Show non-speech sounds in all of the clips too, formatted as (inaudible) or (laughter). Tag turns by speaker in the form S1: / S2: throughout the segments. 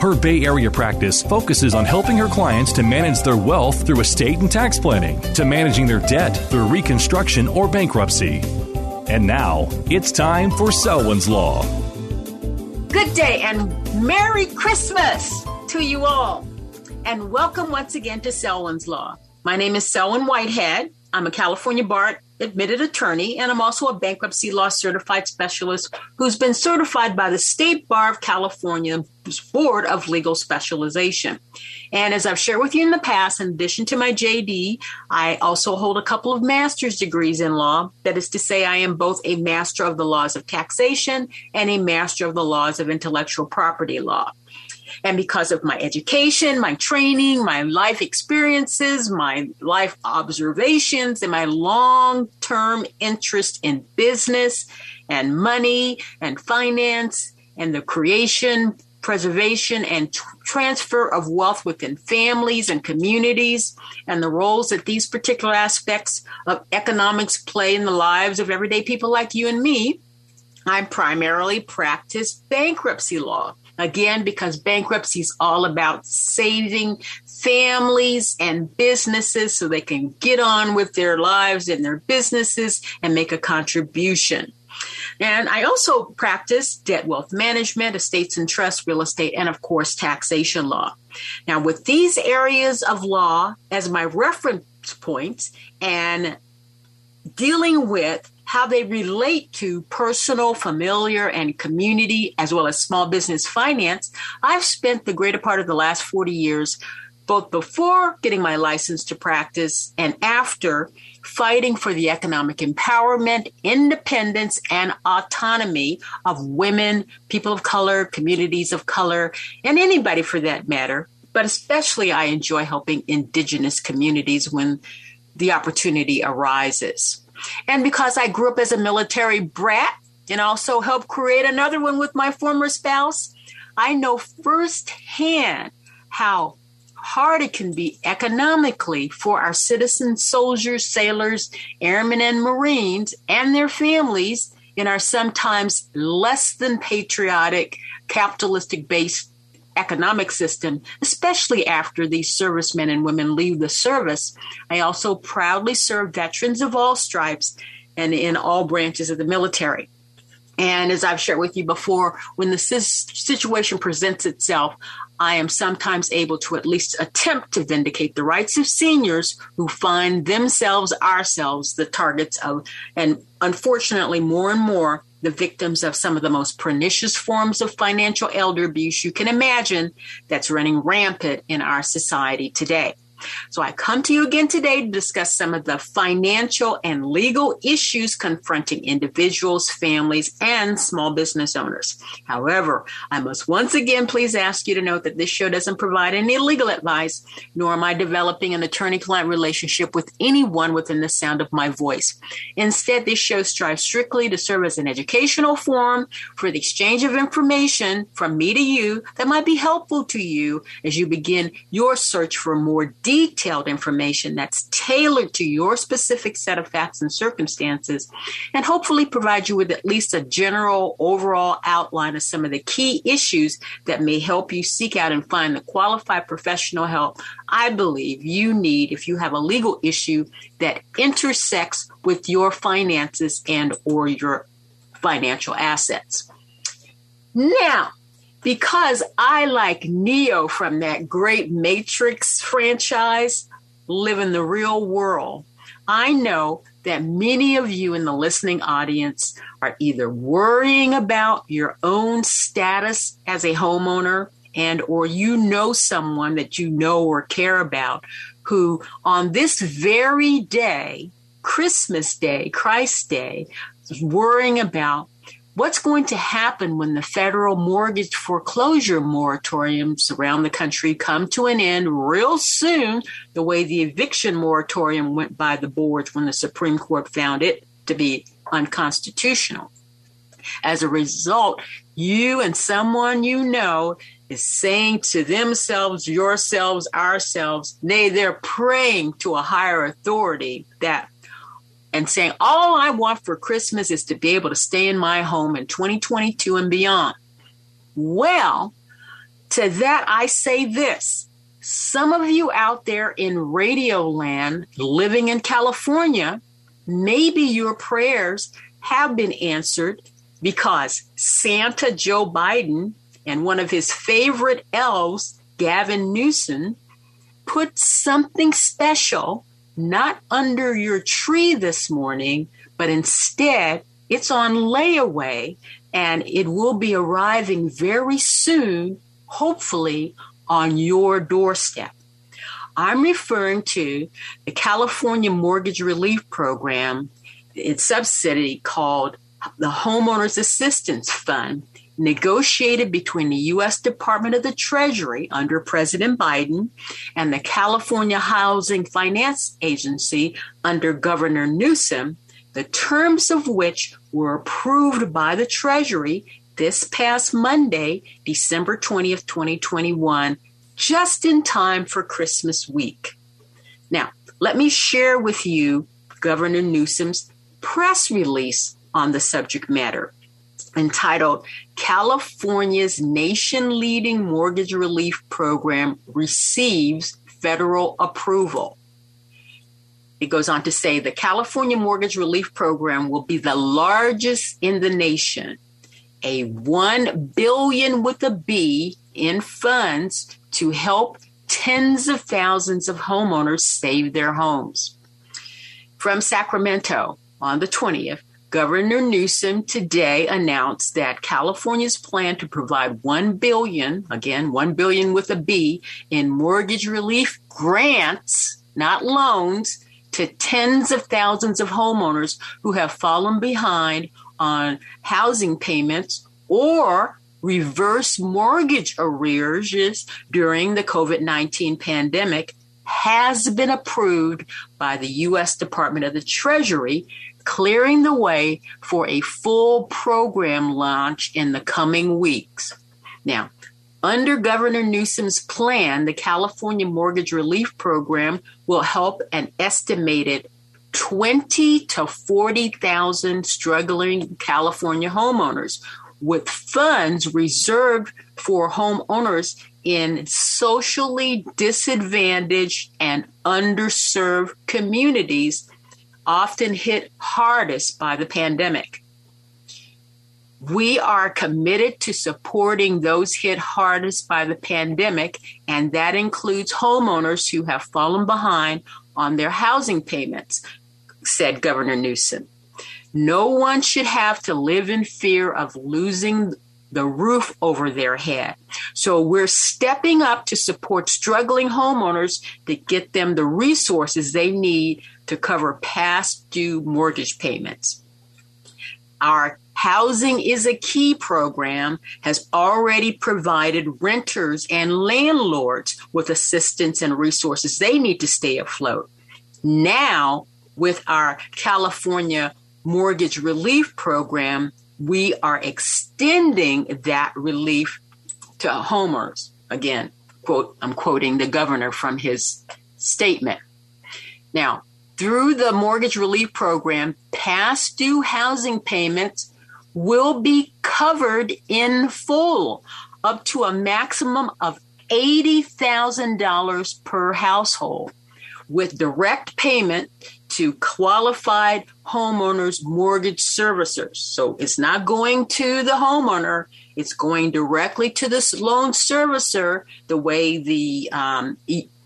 S1: Her Bay Area practice focuses on helping her clients to manage their wealth through estate and tax planning, to managing their debt through reconstruction or bankruptcy. And now, it's time for Selwyn's Law.
S2: Good day and Merry Christmas to you all. And welcome once again to Selwyn's Law. My name is Selwyn Whitehead. I'm a California Bar admitted attorney, and I'm also a bankruptcy law certified specialist who's been certified by the State Bar of California's Board of Legal Specialization. And as I've shared with you in the past, in addition to my JD, I also hold a couple of master's degrees in law. That is to say, I am both a master of the laws of taxation and a master of the laws of intellectual property law. And because of my education, my training, my life experiences, my life observations, and my long term interest in business and money and finance and the creation, preservation, and t- transfer of wealth within families and communities, and the roles that these particular aspects of economics play in the lives of everyday people like you and me, I primarily practice bankruptcy law. Again, because bankruptcy is all about saving families and businesses so they can get on with their lives and their businesses and make a contribution. And I also practice debt wealth management, estates and trusts, real estate, and of course, taxation law. Now, with these areas of law as my reference points and dealing with how they relate to personal, familiar, and community, as well as small business finance, I've spent the greater part of the last 40 years, both before getting my license to practice and after, fighting for the economic empowerment, independence, and autonomy of women, people of color, communities of color, and anybody for that matter. But especially, I enjoy helping indigenous communities when the opportunity arises. And because I grew up as a military brat and also helped create another one with my former spouse, I know firsthand how hard it can be economically for our citizen soldiers, sailors, airmen, and Marines and their families in our sometimes less than patriotic, capitalistic based economic system, especially after these servicemen and women leave the service. I also proudly serve veterans of all stripes and in all branches of the military. And as I've shared with you before, when the situation presents itself, I am sometimes able to at least attempt to vindicate the rights of seniors who find themselves, ourselves, the targets of, and unfortunately, more and more, the victims of some of the most pernicious forms of financial elder abuse you can imagine that's running rampant in our society today. So I come to you again today to discuss some of the financial and legal issues confronting individuals, families, and small business owners. However, I must once again please ask you to note that this show doesn't provide any legal advice, nor am I developing an attorney client relationship with anyone within the sound of my voice. Instead, this show strives strictly to serve as an educational forum for the exchange of information from me to you that might be helpful to you as you begin your search for more detailed information that's tailored to your specific set of facts and circumstances, and hopefully provide you with at least a general overall outline of some of the key issues that may help you seek out and find the qualified professional help I believe you need if you have a legal issue that intersects with your finances and or your financial assets. Now, because I like Neo from that great Matrix franchise, live in the real world. I know that many of you in the listening audience are either worrying about your own status as a homeowner and or you know someone that you know or care about who on this very day, Christmas Day, Christ Day, is worrying about what's going to happen when the federal mortgage foreclosure moratoriums around the country come to an end real soon, the way the eviction moratorium went by the boards when the Supreme Court found it to be unconstitutional. As a result, you and someone you know is saying to themselves, yourselves, ourselves, nay, they're praying to a higher authority that and saying, All I want for Christmas is to be able to stay in my home in 2022 and beyond. Well, to that I say this some of you out there in radio land living in California, maybe your prayers have been answered because Santa Joe Biden and one of his favorite elves, Gavin Newsom, put something special not under your tree this morning, but instead it's on layaway and it will be arriving very soon, hopefully, on your doorstep. I'm referring to the California Mortgage Relief Program, its subsidy called the Homeowners Assistance Fund, negotiated between the U.S. Department of the Treasury under President Biden and the California Housing Finance Agency under Governor Newsom, the terms of which were approved by the Treasury this past Monday, December 20th, 2021, just in time for Christmas week. Now, let me share with you Governor Newsom's press release on the subject matter entitled California's Nation Leading Mortgage Relief Program Receives Federal Approval. It goes on to say the California Mortgage Relief Program will be the largest in the nation, a 1 billion with a B in funds to help tens of thousands of homeowners save their homes. From Sacramento on the 20th, Governor Newsom today announced that California's plan to provide 1 billion, again 1 billion with a B, in mortgage relief grants, not loans, to tens of thousands of homeowners who have fallen behind on housing payments or reverse mortgage arrears during the COVID 19 pandemic has been approved by the U.S. Department of the Treasury clearing the way for a full program launch in the coming weeks. Now, under Governor Newsom's plan, the California Mortgage Relief Program will help an estimated 20 to 40,000 struggling California homeowners with funds reserved for homeowners in socially disadvantaged and underserved communities often hit hardest by the pandemic. We are committed to supporting those hit hardest by the pandemic, and that includes homeowners who have fallen behind on their housing payments, said Governor Newsom. No one should have to live in fear of losing the roof over their head. So we're stepping up to support struggling homeowners to get them the resources they need to cover past due mortgage payments. Our Housing is a Key program has already provided renters and landlords with assistance and resources they need to stay afloat. Now, with our California Mortgage Relief Program, we are extending that relief to homeowners. Again, quote, I'm quoting the governor from his statement. Now, through the mortgage relief program, past due housing payments will be covered in full up to a maximum of $80,000 per household with direct payment to qualified homeowners mortgage servicers. So it's not going to the homeowner, it's going directly to the loan servicer, the way the um,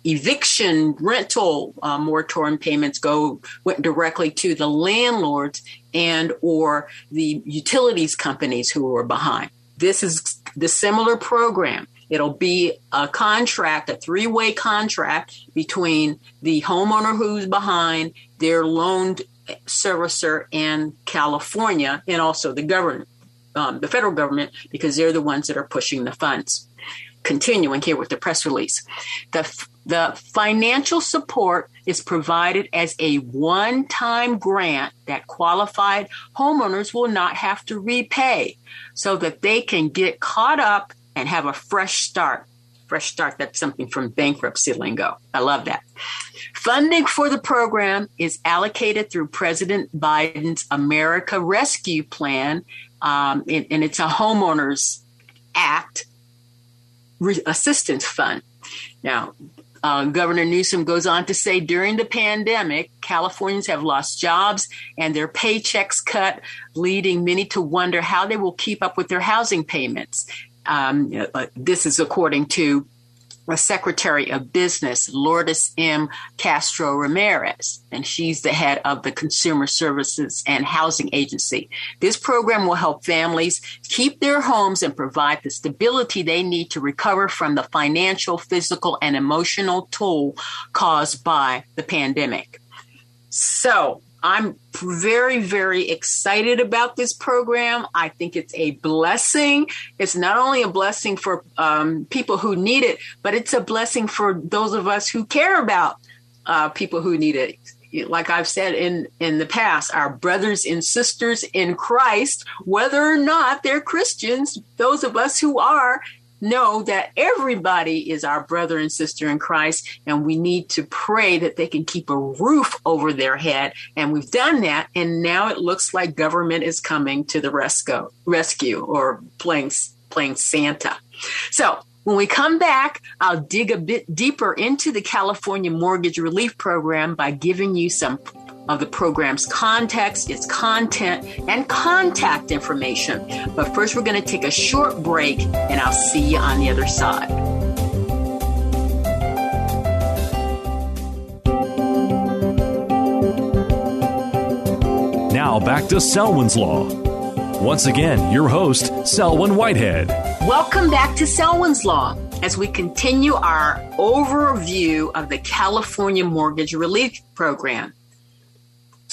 S2: eviction rental uh, moratorium payments go went directly to the landlords and or the utilities companies who were behind. This is the similar program. It'll be a contract, a three way contract between the homeowner who's behind, their loaned servicer, and California, and also the government, um, the federal government, because they're the ones that are pushing the funds. Continuing here with the press release. The the financial support is provided as a one time grant that qualified homeowners will not have to repay so that they can get caught up and have a fresh start. Fresh start, that's something from bankruptcy lingo. I love that. Funding for the program is allocated through President Biden's America Rescue Plan, um, and, and it's a homeowners act assistance fund. Now, uh, Governor Newsom goes on to say during the pandemic, Californians have lost jobs and their paychecks cut, leading many to wonder how they will keep up with their housing payments. Um, uh, this is according to Secretary of Business, Lourdes M. Castro Ramirez, and she's the head of the Consumer Services and Housing Agency. This program will help families keep their homes and provide the stability they need to recover from the financial, physical, and emotional toll caused by the pandemic. So, I'm very, very excited about this program. I think it's a blessing. It's not only a blessing for um, people who need it, but it's a blessing for those of us who care about uh, people who need it. Like I've said in, in the past, our brothers and sisters in Christ, whether or not they're Christians, those of us who are, know that everybody is our brother and sister in Christ, and we need to pray that they can keep a roof over their head. And we've done that, and now it looks like government is coming to the rescue, rescue or playing playing Santa. So when we come back, I'll dig a bit deeper into the California Mortgage Relief Program by giving you some of the program's context, its content, and contact information. But first, we're going to take a short break, and I'll see you on the other side.
S1: Now back to Selwyn's Law. Once again, your host, Selwyn Whitehead.
S2: Welcome back to Selwyn's Law as we continue our overview of the California Mortgage Relief Program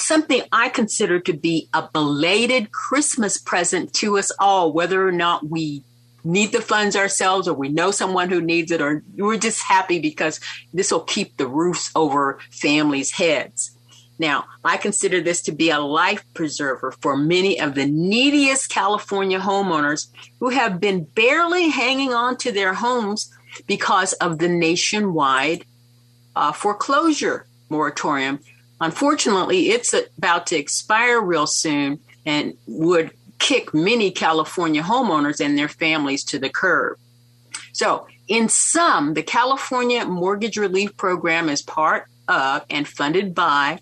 S2: something I consider to be a belated Christmas present to us all, whether or not we need the funds ourselves or we know someone who needs it or we're just happy because this will keep the roofs over families' heads. Now, I consider this to be a life preserver for many of the neediest California homeowners who have been barely hanging on to their homes because of the nationwide uh, foreclosure moratorium Unfortunately, it's about to expire real soon and would kick many California homeowners and their families to the curb. So, in sum, the California Mortgage Relief Program is part of and funded by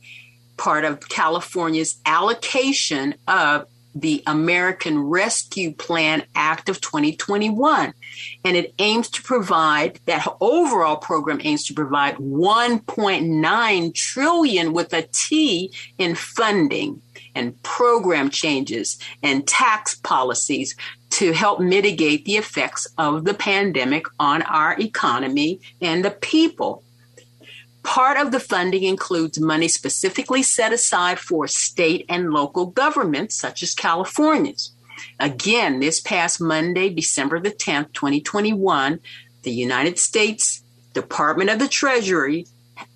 S2: part of California's allocation of the American Rescue Plan Act of 2021. And it aims to provide that overall program aims to provide 1.9 trillion with a T in funding and program changes and tax policies to help mitigate the effects of the pandemic on our economy and the people. Part of the funding includes money specifically set aside for state and local governments, such as California's. Again, this past Monday, December the 10th, 2021, the United States Department of the Treasury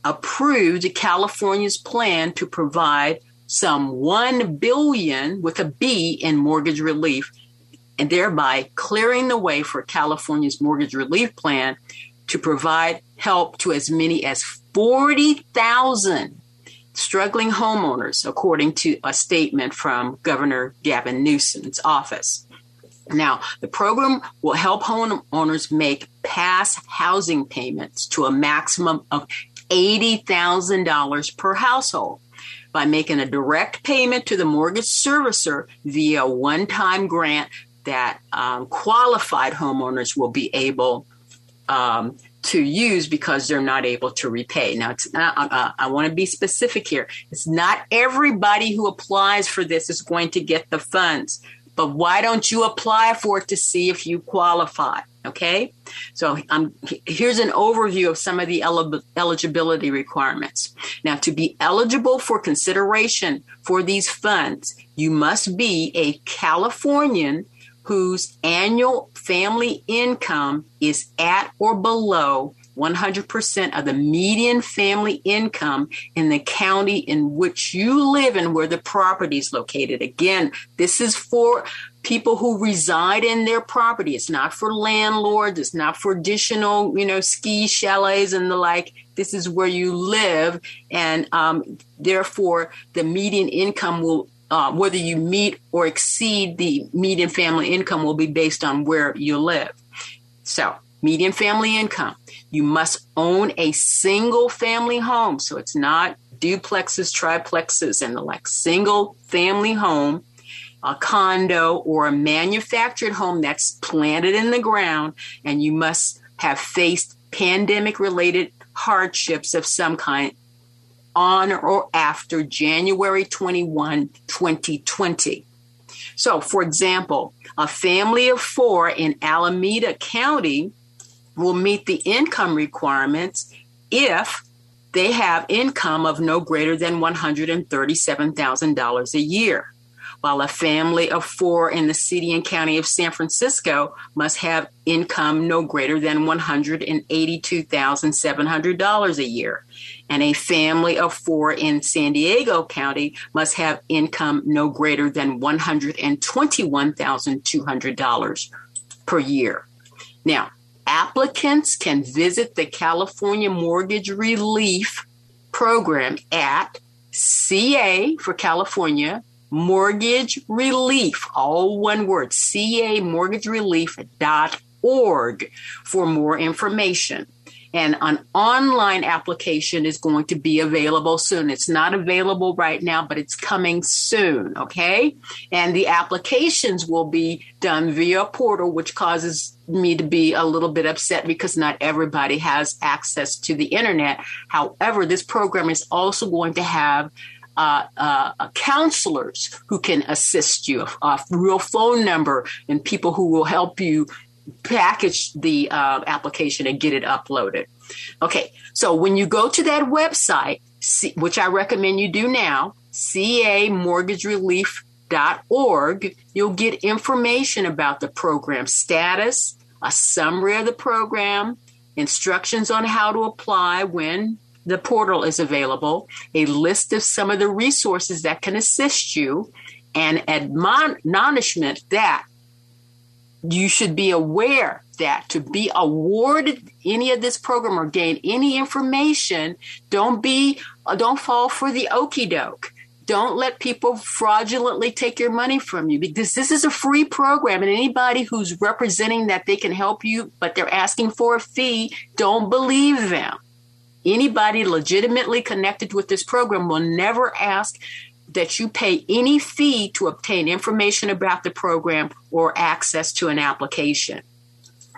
S2: approved California's plan to provide some 1 billion with a B in mortgage relief and thereby clearing the way for California's mortgage relief plan to provide help to as many as 40,000 struggling homeowners, according to a statement from Governor Gavin Newsom's office. Now, the program will help homeowners make past housing payments to a maximum of $80,000 per household by making a direct payment to the mortgage servicer via a one time grant that um, qualified homeowners will be able um, to use because they're not able to repay. Now, it's not, uh, uh I want to be specific here. It's not everybody who applies for this is going to get the funds, but why don't you apply for it to see if you qualify? Okay, so um, here's an overview of some of the el- eligibility requirements. Now, to be eligible for consideration for these funds, you must be a Californian whose annual family income is at or below 100% of the median family income in the county in which you live and where the property is located. Again, this is for people who reside in their property. It's not for landlords. It's not for additional, you know, ski chalets and the like. This is where you live. And um, therefore, the median income will uh, whether you meet or exceed the median family income will be based on where you live. So, median family income. You must own a single family home. So, it's not duplexes, triplexes, and the like. Single family home, a condo, or a manufactured home that's planted in the ground, and you must have faced pandemic related hardships of some kind on or after January 21, 2020. So, for example, a family of four in Alameda County will meet the income requirements if they have income of no greater than $137,000 a year while a family of four in the city and county of San Francisco must have income no greater than $182,700 a year. And a family of four in San Diego County must have income no greater than $121,200 per year. Now, applicants can visit the California Mortgage Relief Program at CA for California mortgage relief, all one word, camortgagerelief.org for more information. And an online application is going to be available soon. It's not available right now, but it's coming soon. Okay. And the applications will be done via a portal, which causes me to be a little bit upset because not everybody has access to the internet. However, this program is also going to have uh, uh, counselors who can assist you, a, real phone number, and people who will help you package the uh, application and get it uploaded. Okay, so when you go to that website, which I recommend you do now, camortgagerelief.org, you'll get information about the program status, a summary of the program, instructions on how to apply when the portal is available, a list of some of the resources that can assist you, and admonishment that you should be aware that to be awarded any of this program or gain any information, don't be uh, don't fall for the okey doke. Don't let people fraudulently take your money from you because this is a free program and anybody who's representing that they can help you but they're asking for a fee, don't believe them. Anybody legitimately connected with this program will never ask that you pay any fee to obtain information about the program or access to an application.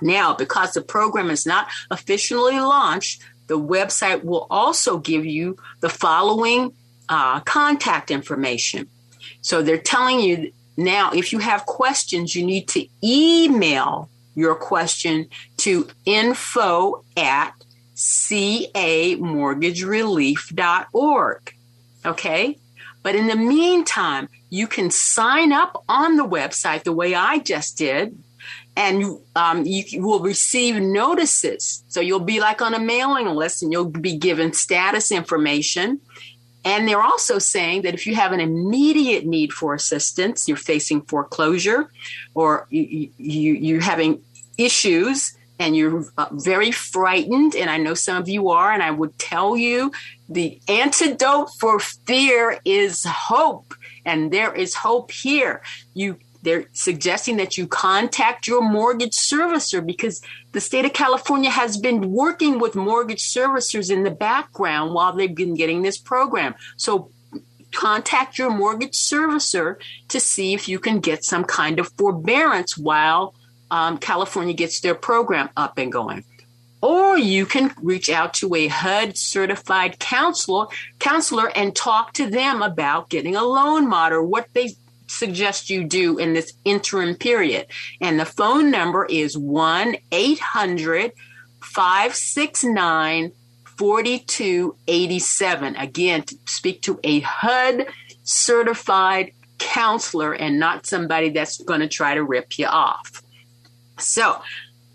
S2: Now, because the program is not officially launched, the website will also give you the following uh, contact information. So they're telling you now if you have questions, you need to email your question to info at camortgagerelief.org. Okay? But in the meantime, you can sign up on the website the way I just did, and um, you will receive notices. So you'll be like on a mailing list and you'll be given status information. And they're also saying that if you have an immediate need for assistance, you're facing foreclosure or you, you, you're having issues, and you're uh, very frightened, and I know some of you are, and I would tell you the antidote for fear is hope, and there is hope here. You they're suggesting that you contact your mortgage servicer because the state of California has been working with mortgage servicers in the background while they've been getting this program. So contact your mortgage servicer to see if you can get some kind of forbearance while um, California gets their program up and going. or you can reach out to a HUD certified counselor, counselor and talk to them about getting a loan mod or what they suggest you do in this interim period. And the phone number is 1 800 569 4287. Again, to speak to a HUD certified counselor and not somebody that's going to try to rip you off. So,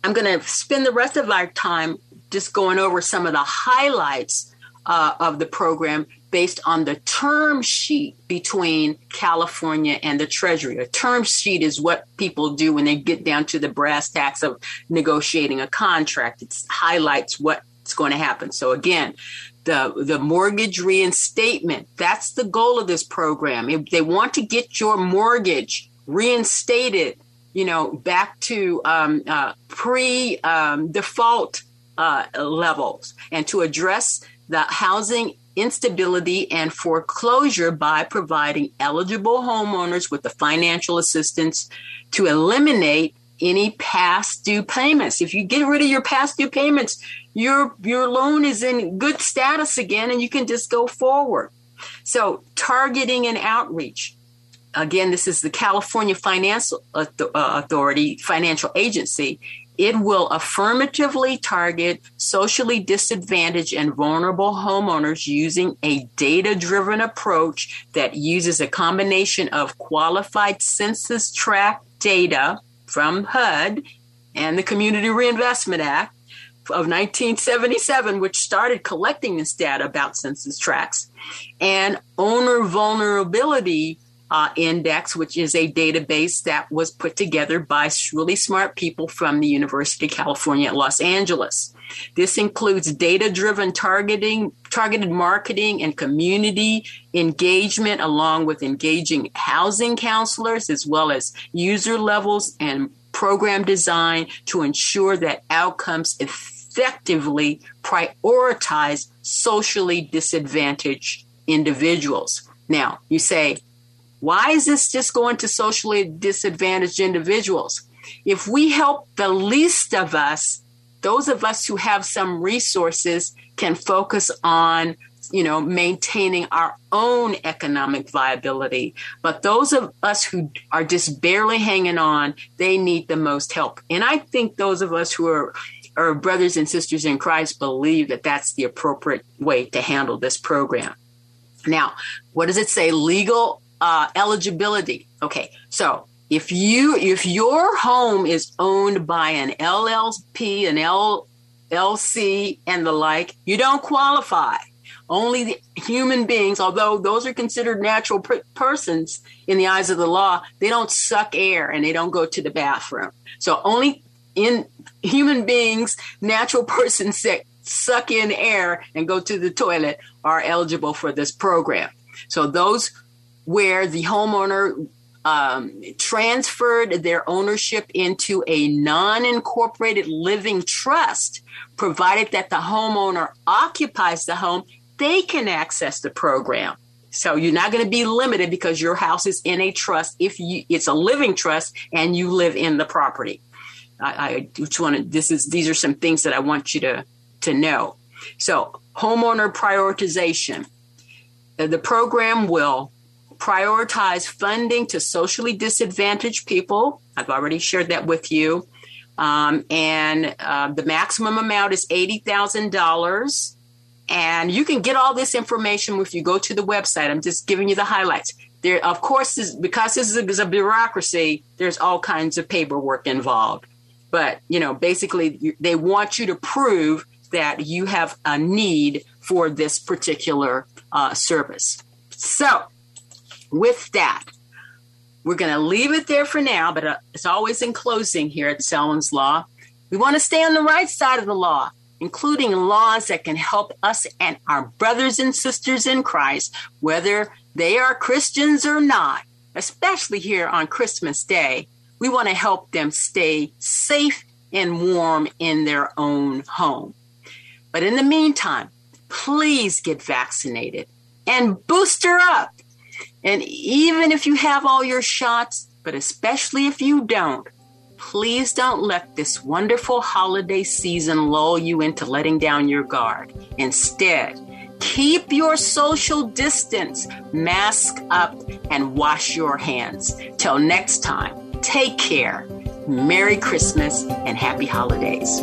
S2: I'm going to spend the rest of our time just going over some of the highlights uh, of the program based on the term sheet between California and the Treasury. A term sheet is what people do when they get down to the brass tacks of negotiating a contract. It highlights what's going to happen. So again, the the mortgage reinstatement. That's the goal of this program. If they want to get your mortgage reinstated, you know, back to um, uh, pre um, default uh, levels, and to address the housing instability and foreclosure by providing eligible homeowners with the financial assistance to eliminate any past due payments. If you get rid of your past due payments, your your loan is in good status again and you can just go forward. So, targeting and outreach. Again, this is the California Financial uh, Authority Financial Agency. It will affirmatively target socially disadvantaged and vulnerable homeowners using a data driven approach that uses a combination of qualified census tract data from HUD and the Community Reinvestment Act of 1977, which started collecting this data about census tracts, and owner vulnerability uh, Index, which is a database that was put together by really smart people from the University of California at Los Angeles. This includes data driven targeting, targeted marketing, and community engagement, along with engaging housing counselors, as well as user levels and program design to ensure that outcomes effectively prioritize socially disadvantaged individuals. Now, you say, why is this just going to socially disadvantaged individuals? If we help the least of us, those of us who have some resources can focus on you know maintaining our own economic viability. But those of us who are just barely hanging on they need the most help. And i think those of us who are are brothers and sisters in christ believe that that's the appropriate way to handle this program. Now what does it say? Legal uh, eligibility. Okay, so if you if your home is owned by an LLP, an LLC, and the like, you don't qualify. Only the human beings, although those are considered natural per- persons in the eyes of the law, they don't suck air and they don't go to the bathroom. So only in human beings, natural (laughs) persons that suck in air and go to the toilet are eligible for this program. So those where the homeowner um, transferred their ownership into a non incorporated living trust, provided that the homeowner occupies the home, they can access the program. So you're not going to be limited because your house is in a trust if you, it's a living trust and you live in the property. I, I just want to, this is, these are some things that I want you to, to know. So homeowner prioritization. The program will prioritize funding to socially disadvantaged people. I've already shared that with you. Um, and uh, the maximum amount is $80,000. And you can get all this information if you go to the website. I'm just giving you the highlights. There, of course, because this is a, a bureaucracy, there's all kinds of paperwork involved. But, you know, basically, they want you to prove that you have a need for this particular uh, service. So, with that, we're going to leave it there for now, but uh, it's always in closing here at Selwyn's Law. We want to stay on the right side of the law, including laws that can help us and our brothers and sisters in Christ, whether they are Christians or not, especially here on Christmas Day. We want to help them stay safe and warm in their own home. But in the meantime, please get vaccinated and booster up and even if you have all your shots, but especially if you don't, please don't let this wonderful holiday season lull you into letting down your guard. Instead, keep your social distance, mask up, and wash your hands. Till next time, take care. Merry Christmas and happy holidays.